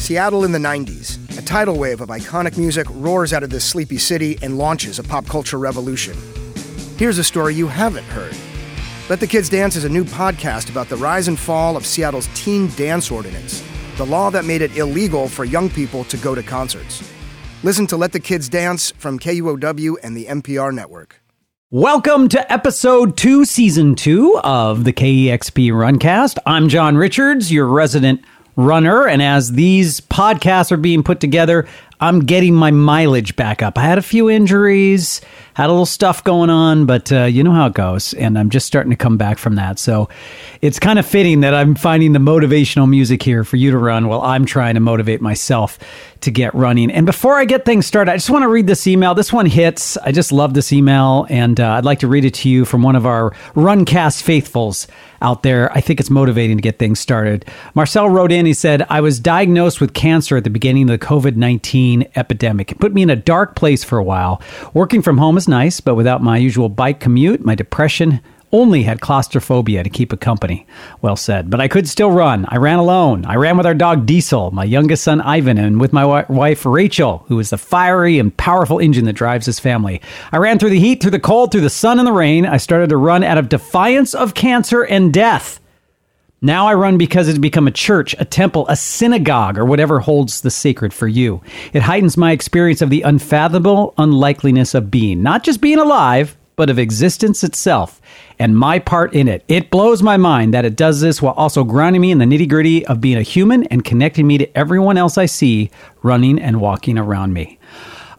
Seattle in the 90s. A tidal wave of iconic music roars out of this sleepy city and launches a pop culture revolution. Here's a story you haven't heard. Let the Kids Dance is a new podcast about the rise and fall of Seattle's teen dance ordinance, the law that made it illegal for young people to go to concerts. Listen to Let the Kids Dance from KUOW and the NPR network. Welcome to episode two, season two of the KEXP Runcast. I'm John Richards, your resident runner. And as these podcasts are being put together, I'm getting my mileage back up. I had a few injuries, had a little stuff going on, but uh, you know how it goes. And I'm just starting to come back from that. So it's kind of fitting that I'm finding the motivational music here for you to run while I'm trying to motivate myself to get running. And before I get things started, I just want to read this email. This one hits. I just love this email, and uh, I'd like to read it to you from one of our Runcast faithfuls out there. I think it's motivating to get things started. Marcel wrote in, he said, I was diagnosed with cancer at the beginning of the COVID 19 epidemic. It put me in a dark place for a while. Working from home is nice, but without my usual bike commute, my depression only had claustrophobia to keep it company. Well said. But I could still run. I ran alone. I ran with our dog Diesel, my youngest son Ivan, and with my wife Rachel, who is the fiery and powerful engine that drives his family. I ran through the heat, through the cold, through the sun and the rain. I started to run out of defiance of cancer and death. Now I run because it's become a church, a temple, a synagogue, or whatever holds the sacred for you. It heightens my experience of the unfathomable unlikeliness of being, not just being alive, but of existence itself and my part in it. It blows my mind that it does this while also grounding me in the nitty gritty of being a human and connecting me to everyone else I see running and walking around me.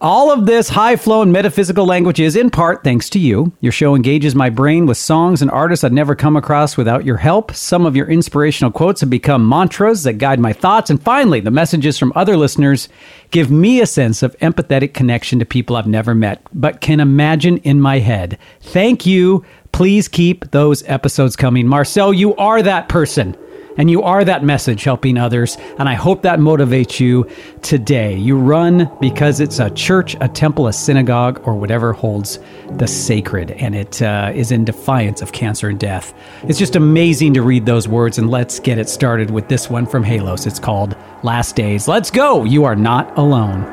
All of this high flown metaphysical language is in part thanks to you. Your show engages my brain with songs and artists I'd never come across without your help. Some of your inspirational quotes have become mantras that guide my thoughts. And finally, the messages from other listeners give me a sense of empathetic connection to people I've never met, but can imagine in my head. Thank you. Please keep those episodes coming. Marcel, you are that person. And you are that message helping others. And I hope that motivates you today. You run because it's a church, a temple, a synagogue, or whatever holds the sacred. And it uh, is in defiance of cancer and death. It's just amazing to read those words. And let's get it started with this one from HÆLOS. It's called Last Days. Let's go. You are not alone.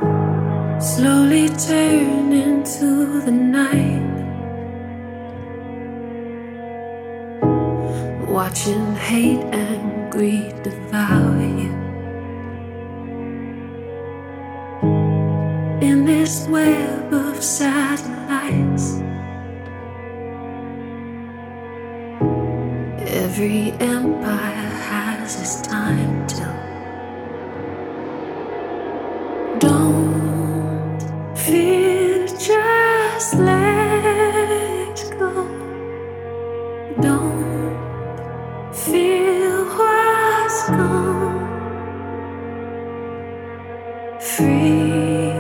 Slowly turn into the night. Watching hate and greed devour you. In this web of satellites, every empire has its time till. Don't fear, just let go. Don't what's. Free,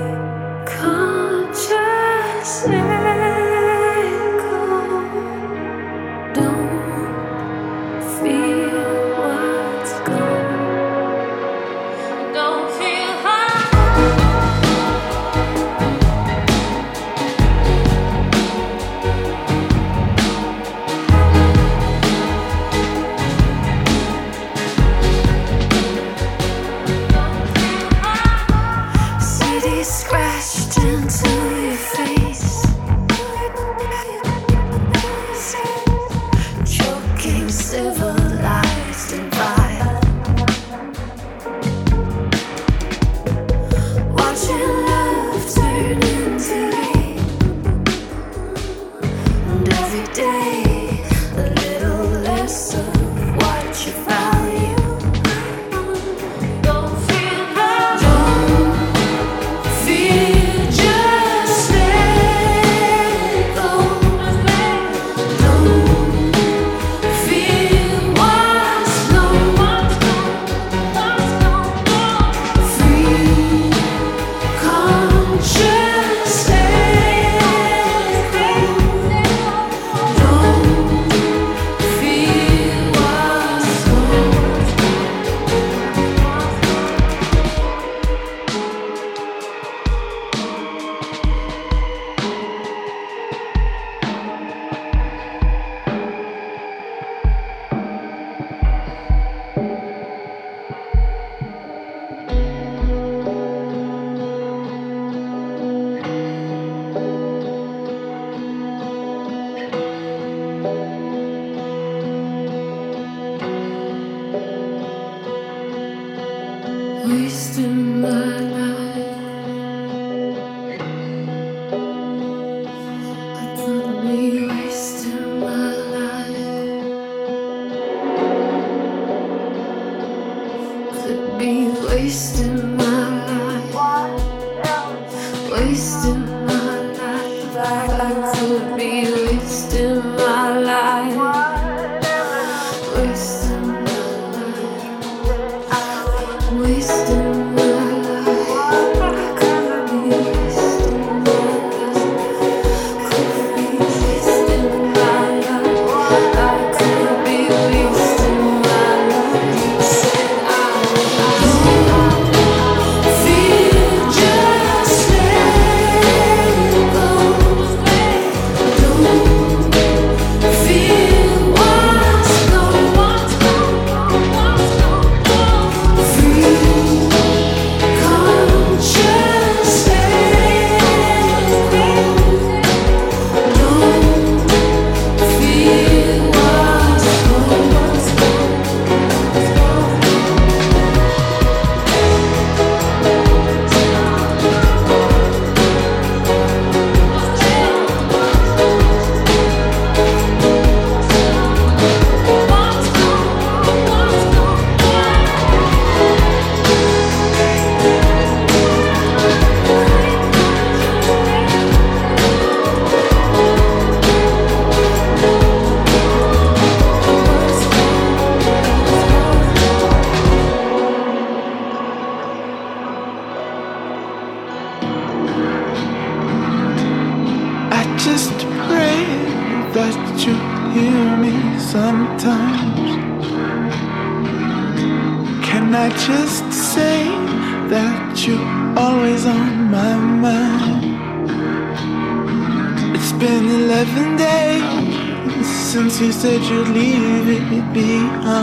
In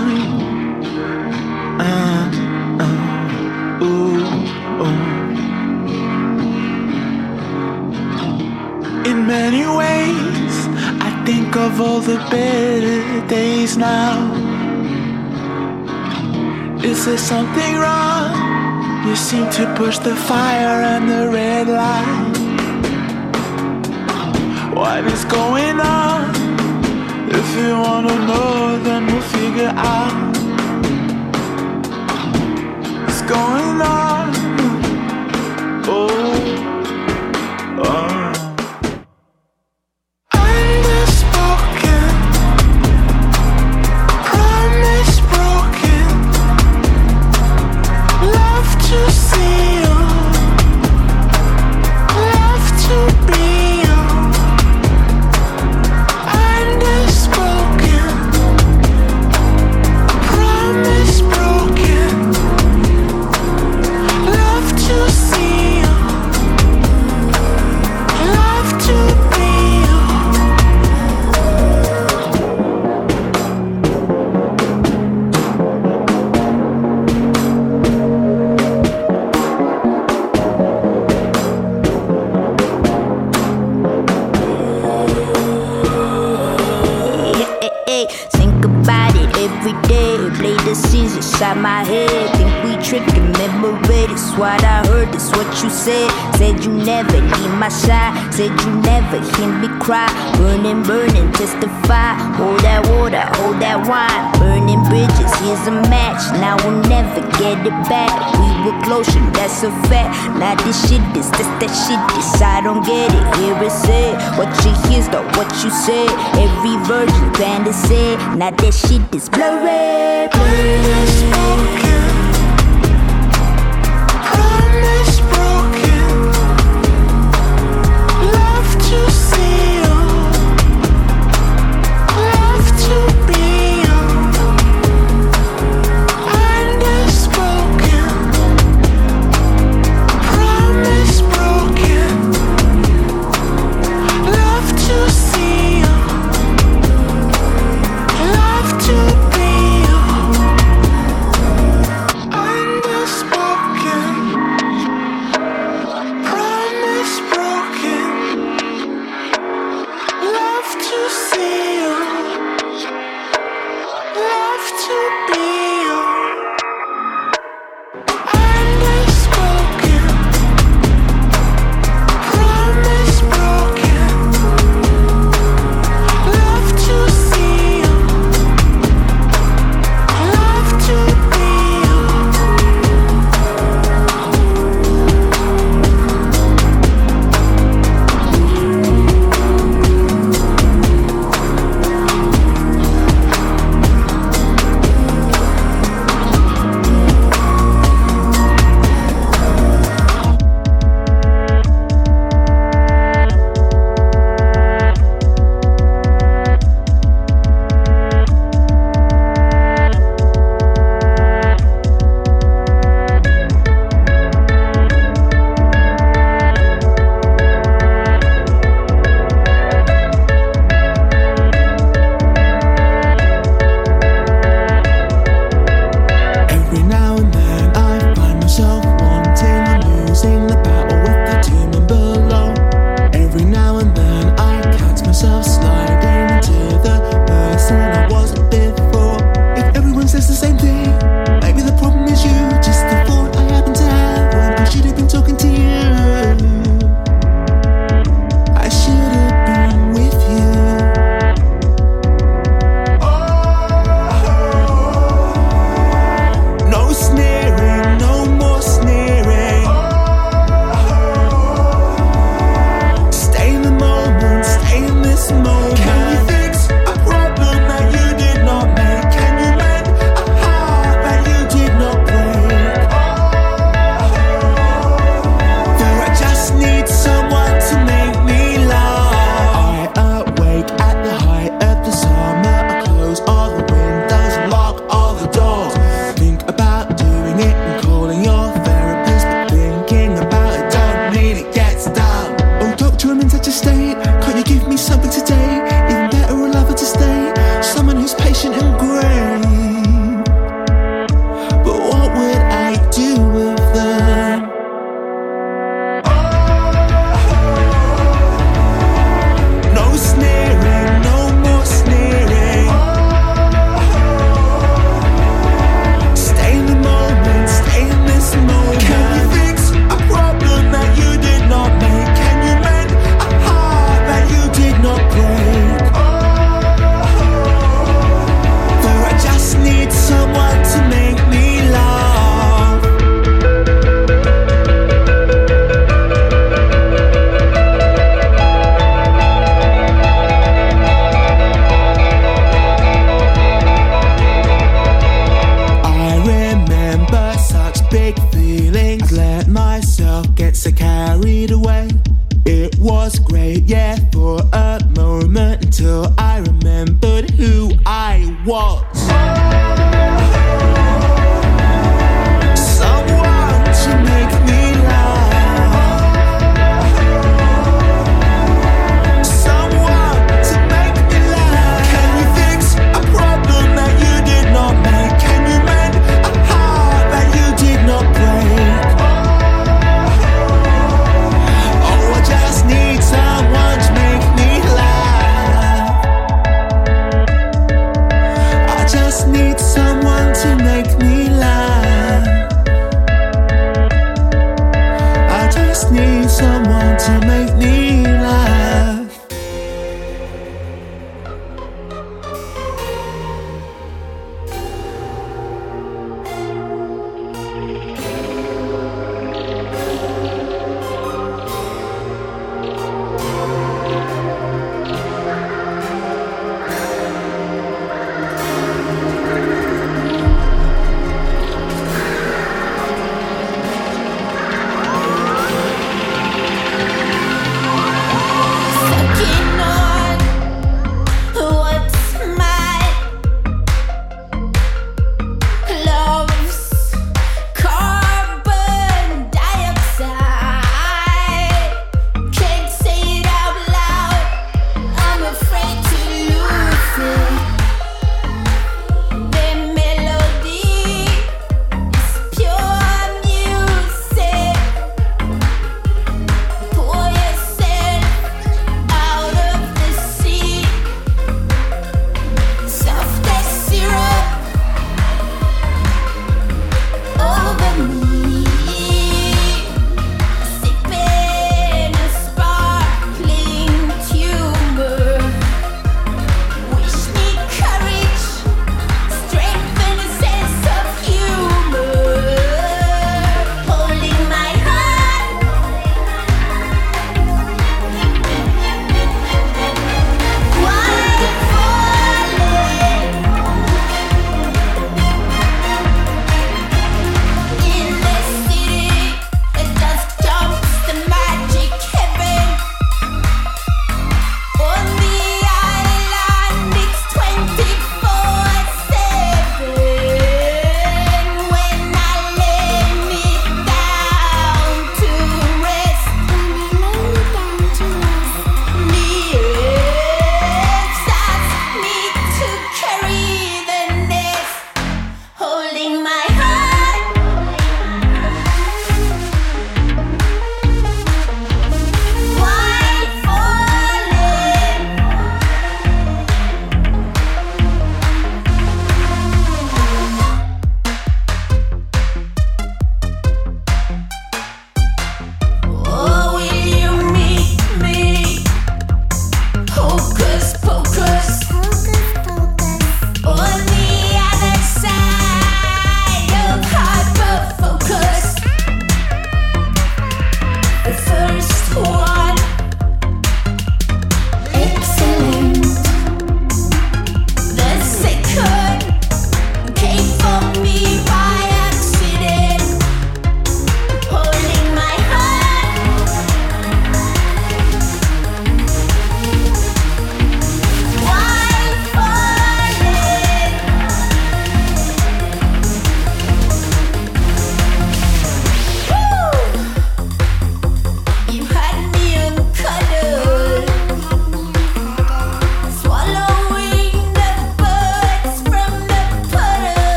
many ways, I think of all the better days now. Is there something wrong? You seem to push the fire and the red light. What is going on? If you wanna know, then figure out what's going on. Oh, oh. Now this shit is this that shit is. I don't get it. Here it said. What you hear's not what you say every version trying to say now that shit is blurry. Blurry.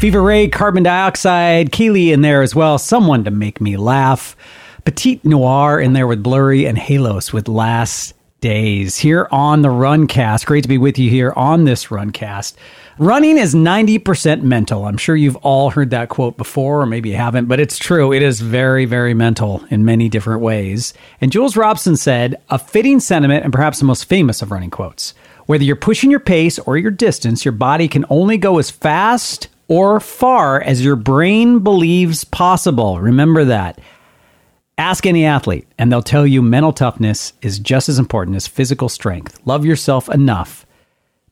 Fever Ray, Carbon Dioxide, Kele in there as well. Someone to make me laugh. Petite Noir in there with Blurry and HÆLOS with Last Days here on the Runcast. Great to be with you here on this Runcast. Running is 90% mental. I'm sure you've all heard that quote before, or maybe you haven't, but it's true. It is very, very mental in many different ways. And Jules Robson said, a fitting sentiment and perhaps the most famous of running quotes. Whether you're pushing your pace or your distance, your body can only go as fast or far as your brain believes possible. Remember that. Ask any athlete, and they'll tell you mental toughness is just as important as physical strength. Love yourself enough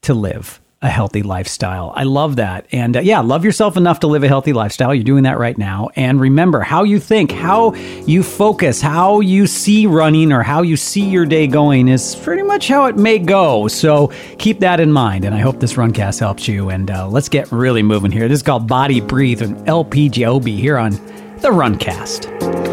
to live a healthy lifestyle. I love that. And uh, yeah, love yourself enough to live a healthy lifestyle. You're doing that right now. And remember, how you think, how you focus, how you see running, or how you see your day going is pretty much how it may go. So keep that in mind. And I hope this Runcast helps you. And uh, let's get really moving here. This is called Body Breathe and LP Giobbi here on the Runcast.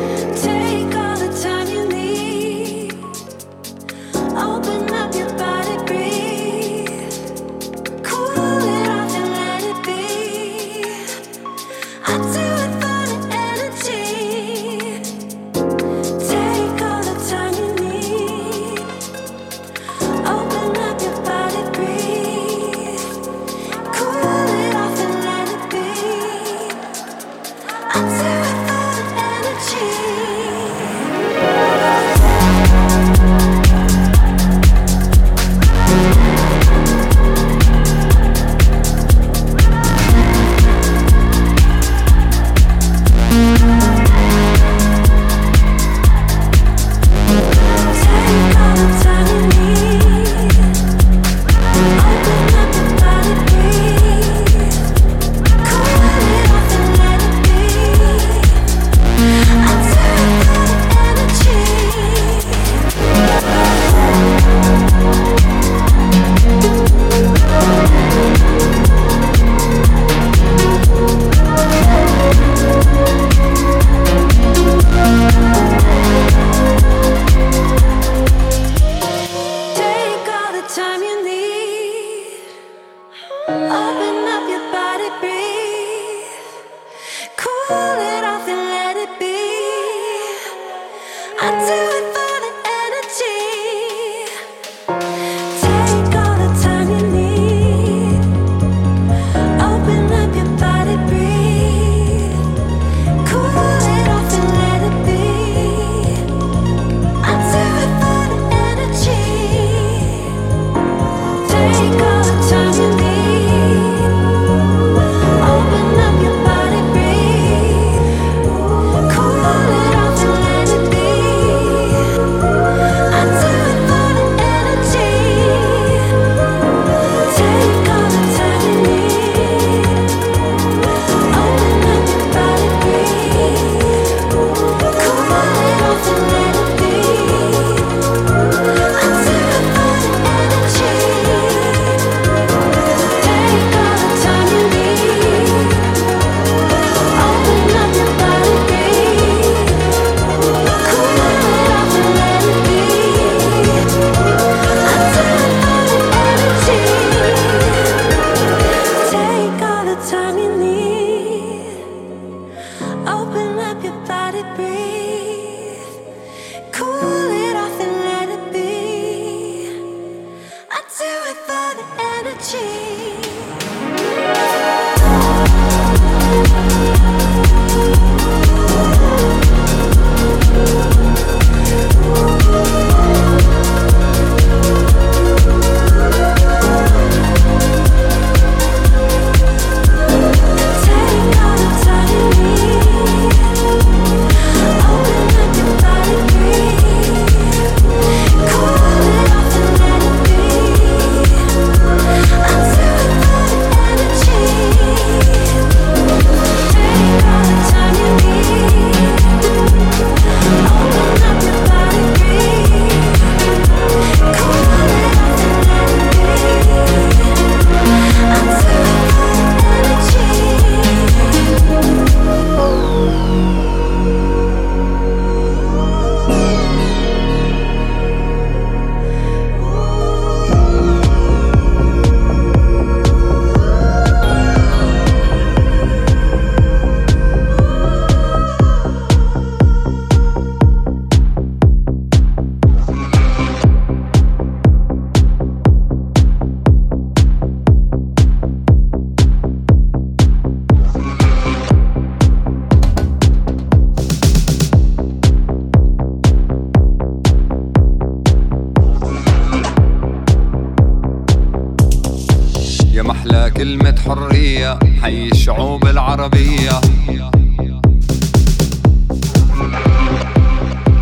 الشعوب العربية.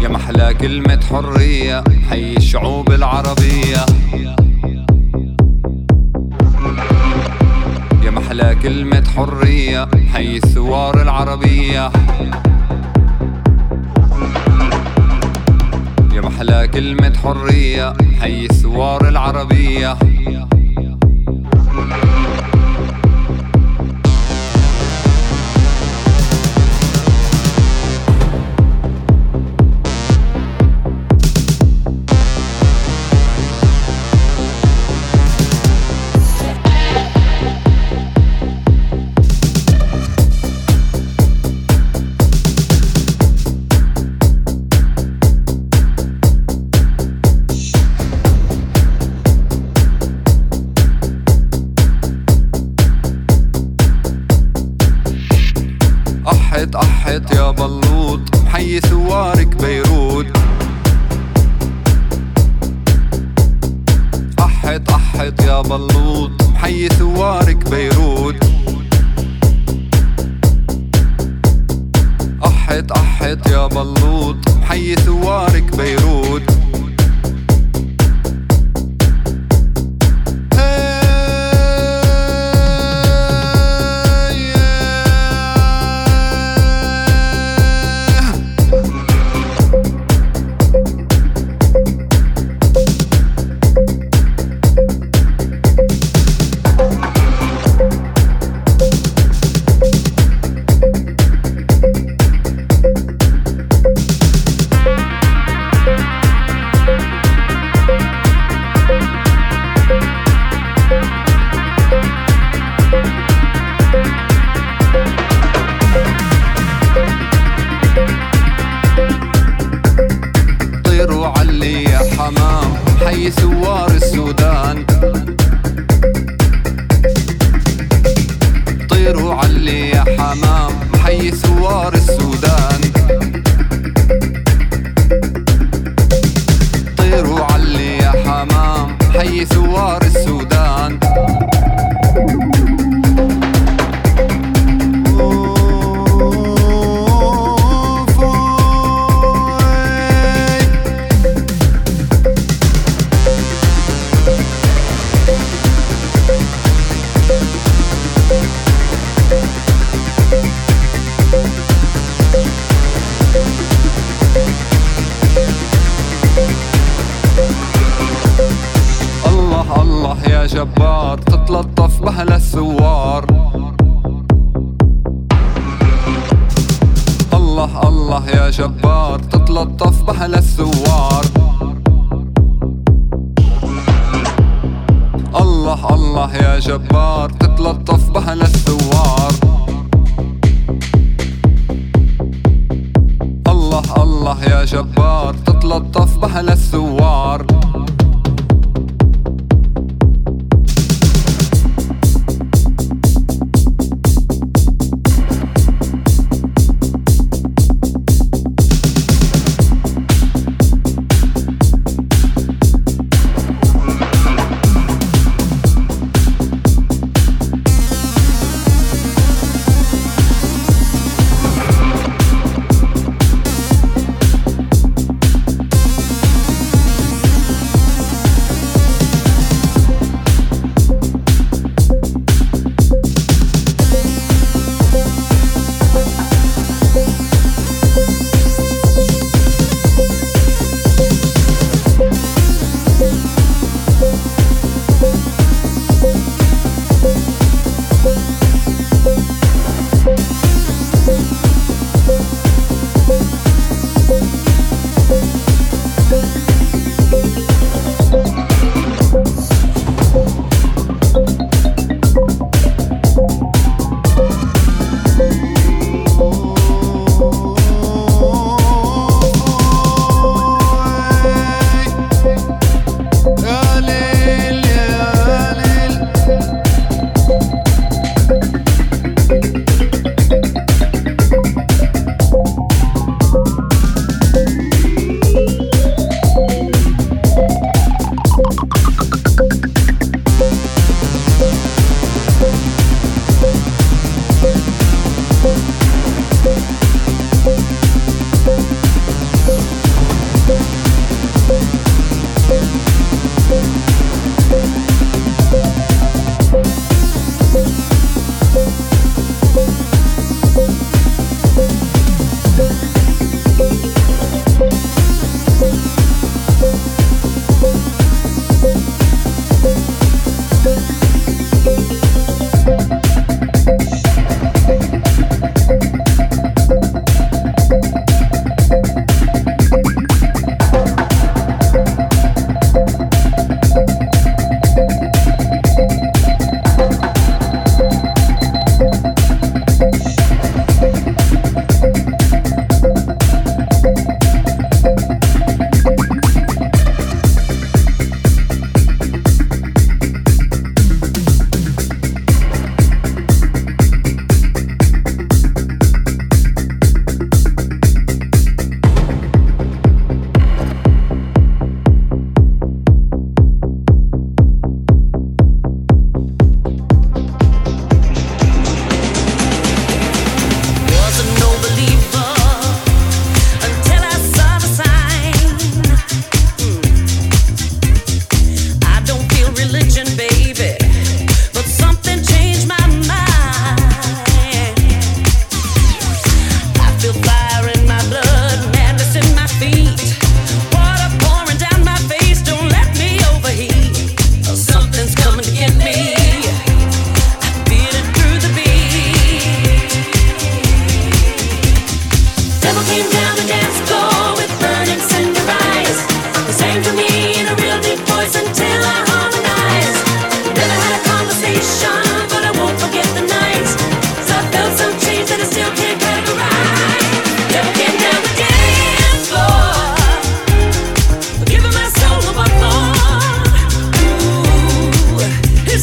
يا محلى كلمة حرية حي الشعوب العربية. يا محلى كلمة حرية حي الثوار العربية. يا محلى كلمة حرية حي الثوار العربية.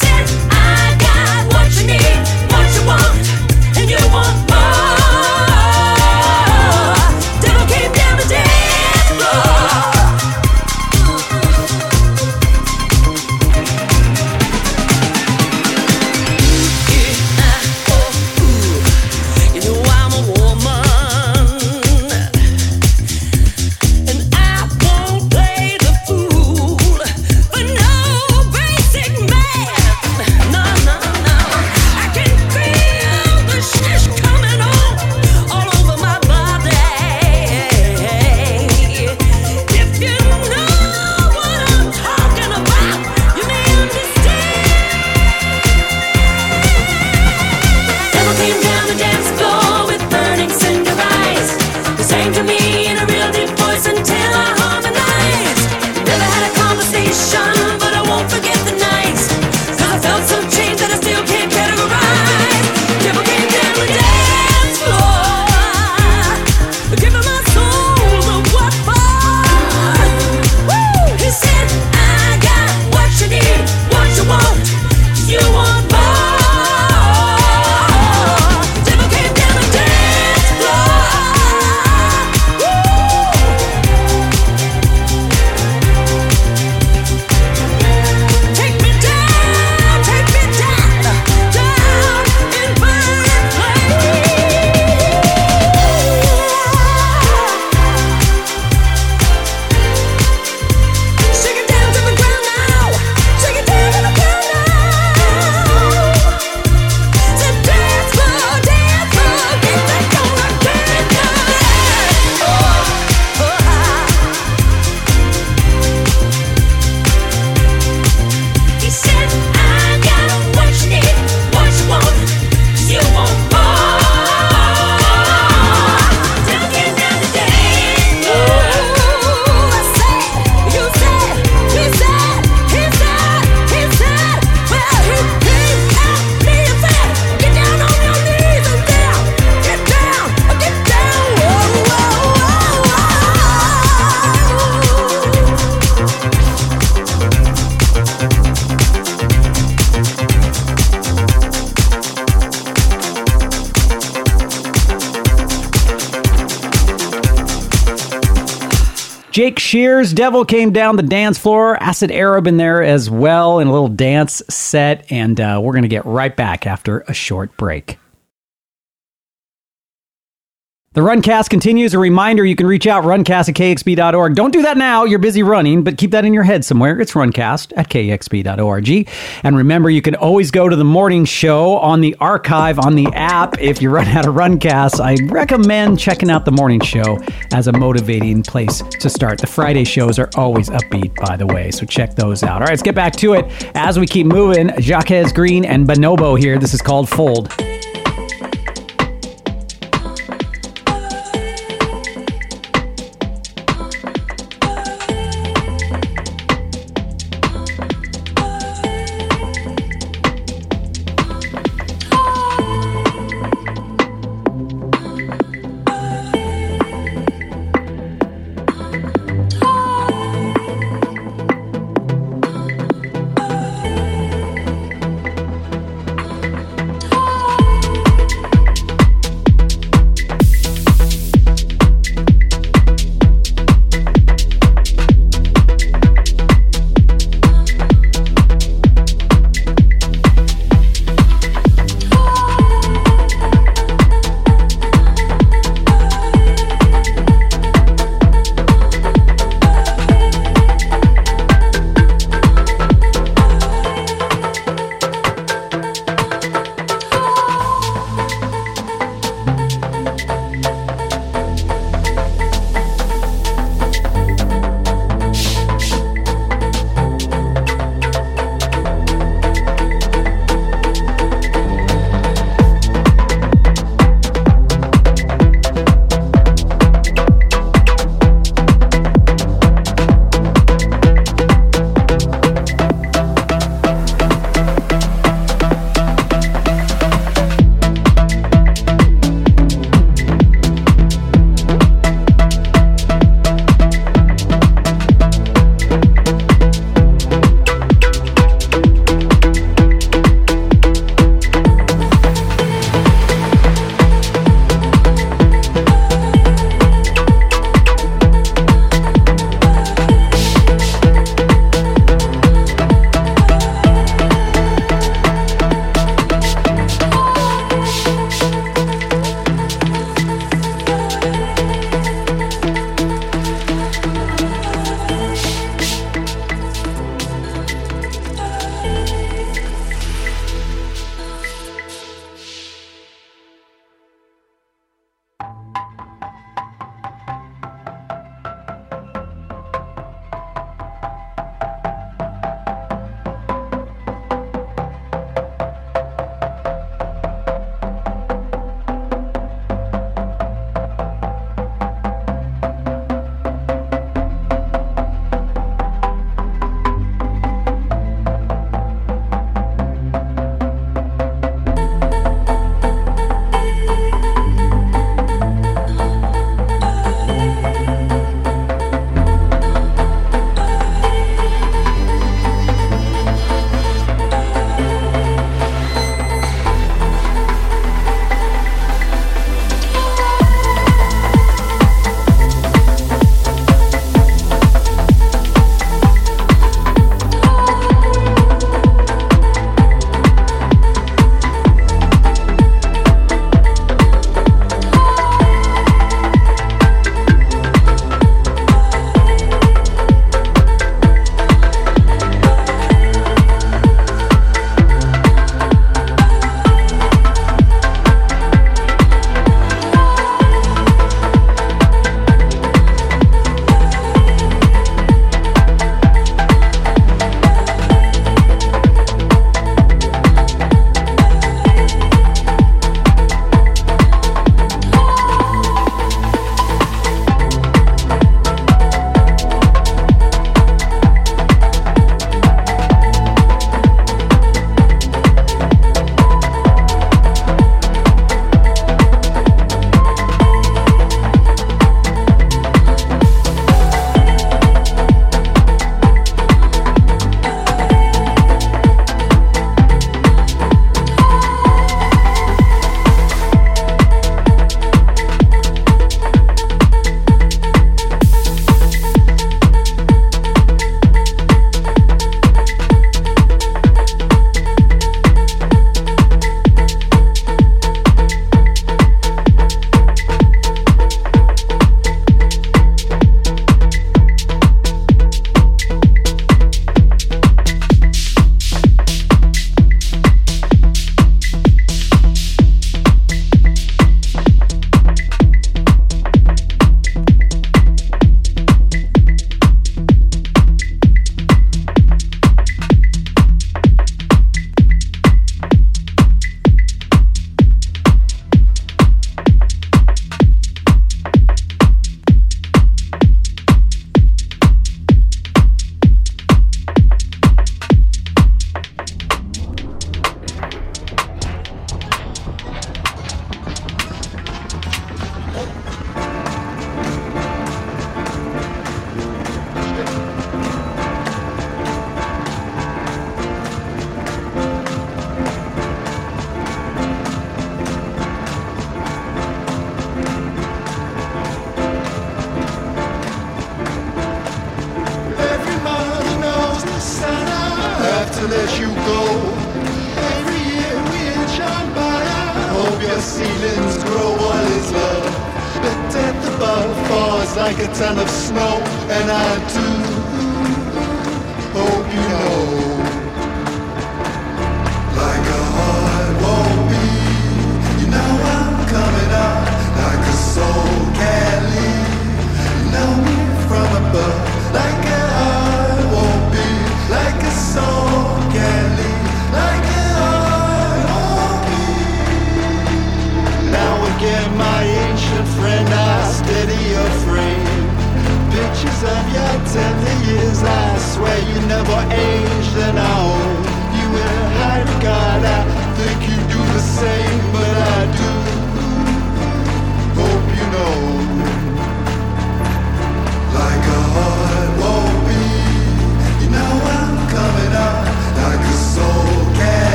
said Shears, Devil came down the dance floor. Acid Arab in there as well, in a little dance set. And uh, we're going to get right back after a short break. The Runcast continues. A reminder you can reach out, runcast at kexp.org. Don't do that now. You're busy running, but keep that in your head somewhere. It's runcast at kexp.org. And remember, you can always go to the morning show on the archive on the app. If you run out of Runcast, I recommend checking out the morning show as a motivating place to start. The Friday shows are always upbeat, by the way, so check those out. All right, let's get back to it. As we keep moving, Jacques Green and Bonobo here. This is called Fold.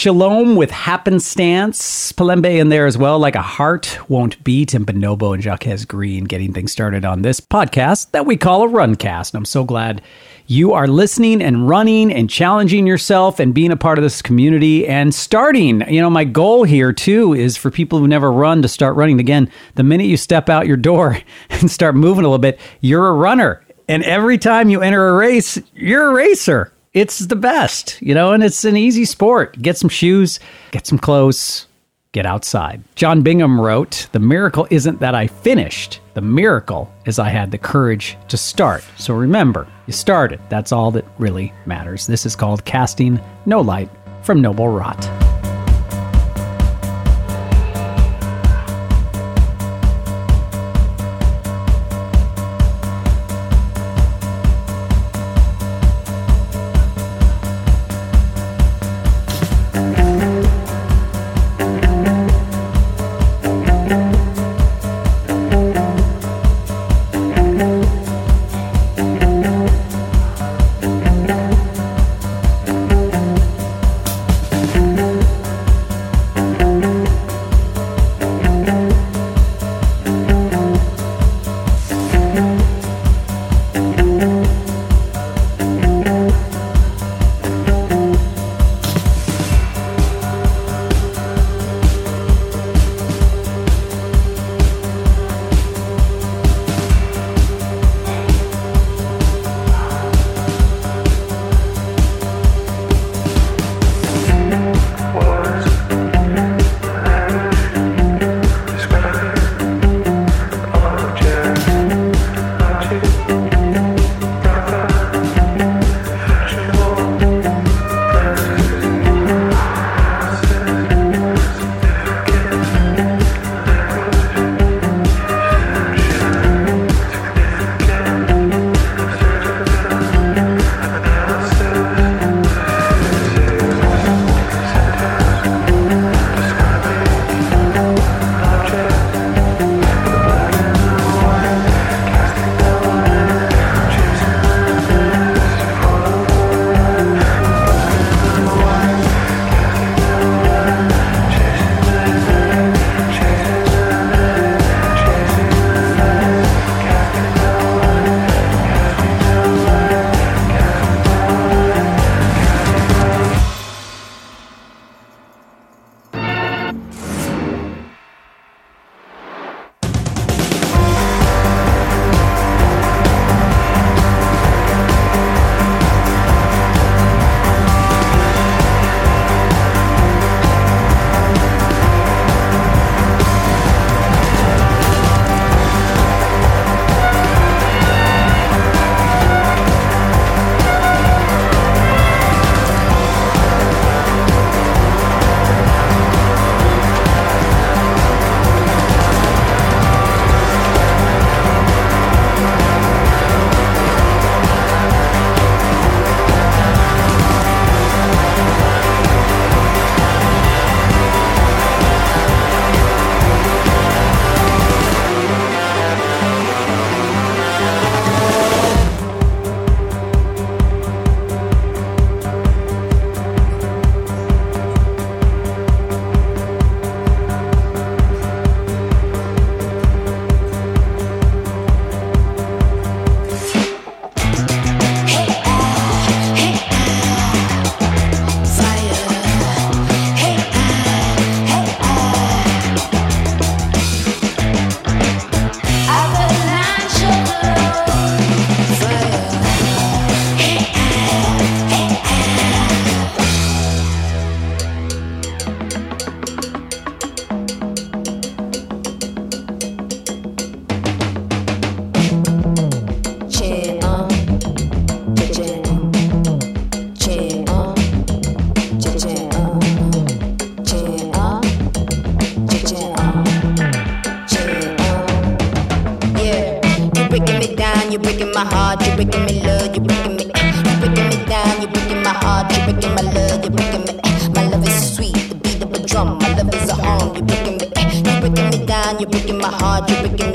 Shalom with Happenstance. Pelembe in there as well, like a heart won't beat. And Bonobo and Jacques Green getting things started on this podcast that we call a Runcast. And I'm so glad you are listening and running and challenging yourself and being a part of this community and starting. You know, my goal here too is for people who've never run to start running again. The minute you step out your door and start moving a little bit, you're a runner. And every time you enter a race, you're a racer. It's the best, you know, and it's an easy sport. Get some shoes, get some clothes, get outside. John Bingham wrote, The miracle isn't that I finished. The miracle is I had the courage to start. So remember, you started. That's all that really matters. This is called Casting No Light from Noble Rot. Down, you're breaking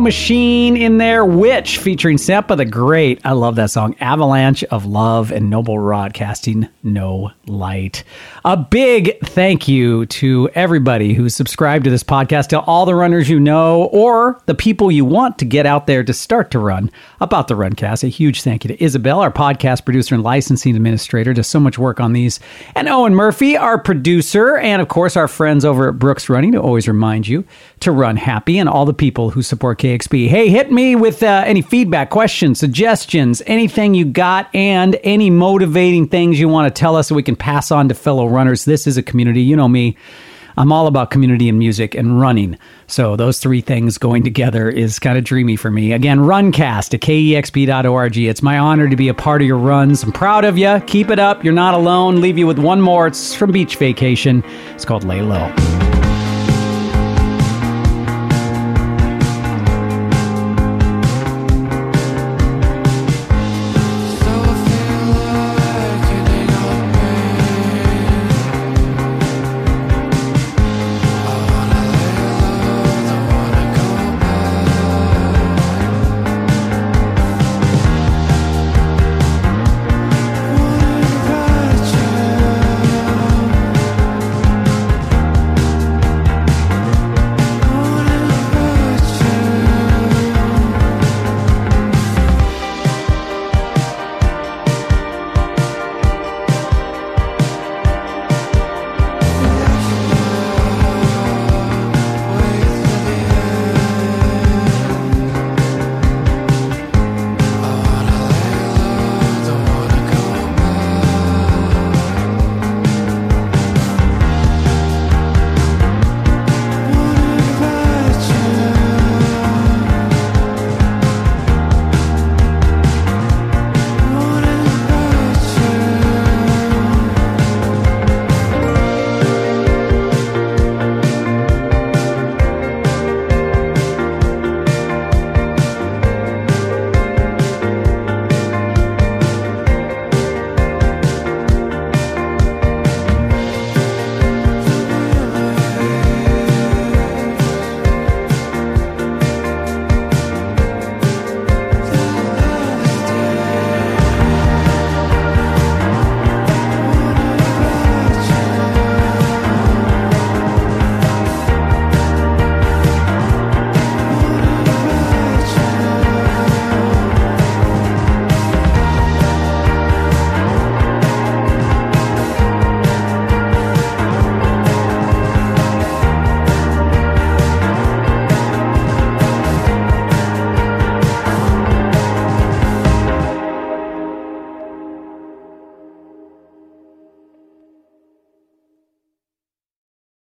Machine in there, Witch featuring Sampa the Great. I love that song. Avalanche of Love and Noble Rot Casting, No Light. A big thank you to everybody who's subscribed to this podcast, to all the runners you know, or the people you want to get out there to start to run about the Runcast. A huge thank you to Isabel, our podcast producer and licensing administrator, does so much work on these, and Owen Murphy, our producer, and of course our friends over at Brooks Running, to always remind you to run happy, and all the people who support KEXP. Hey, hit me with uh, any feedback, questions, suggestions, anything you got, and any motivating things you want to tell us so we can pass on to fellow runners. This is a community. You know me. I'm all about community and music and running. So those three things going together is kind of dreamy for me. Again, Runcast at kexp.org. It's my honor to be a part of your runs. I'm proud of you. Keep it up. You're not alone. Leave you with one more. It's from Beach Vacation. It's called Lay Low.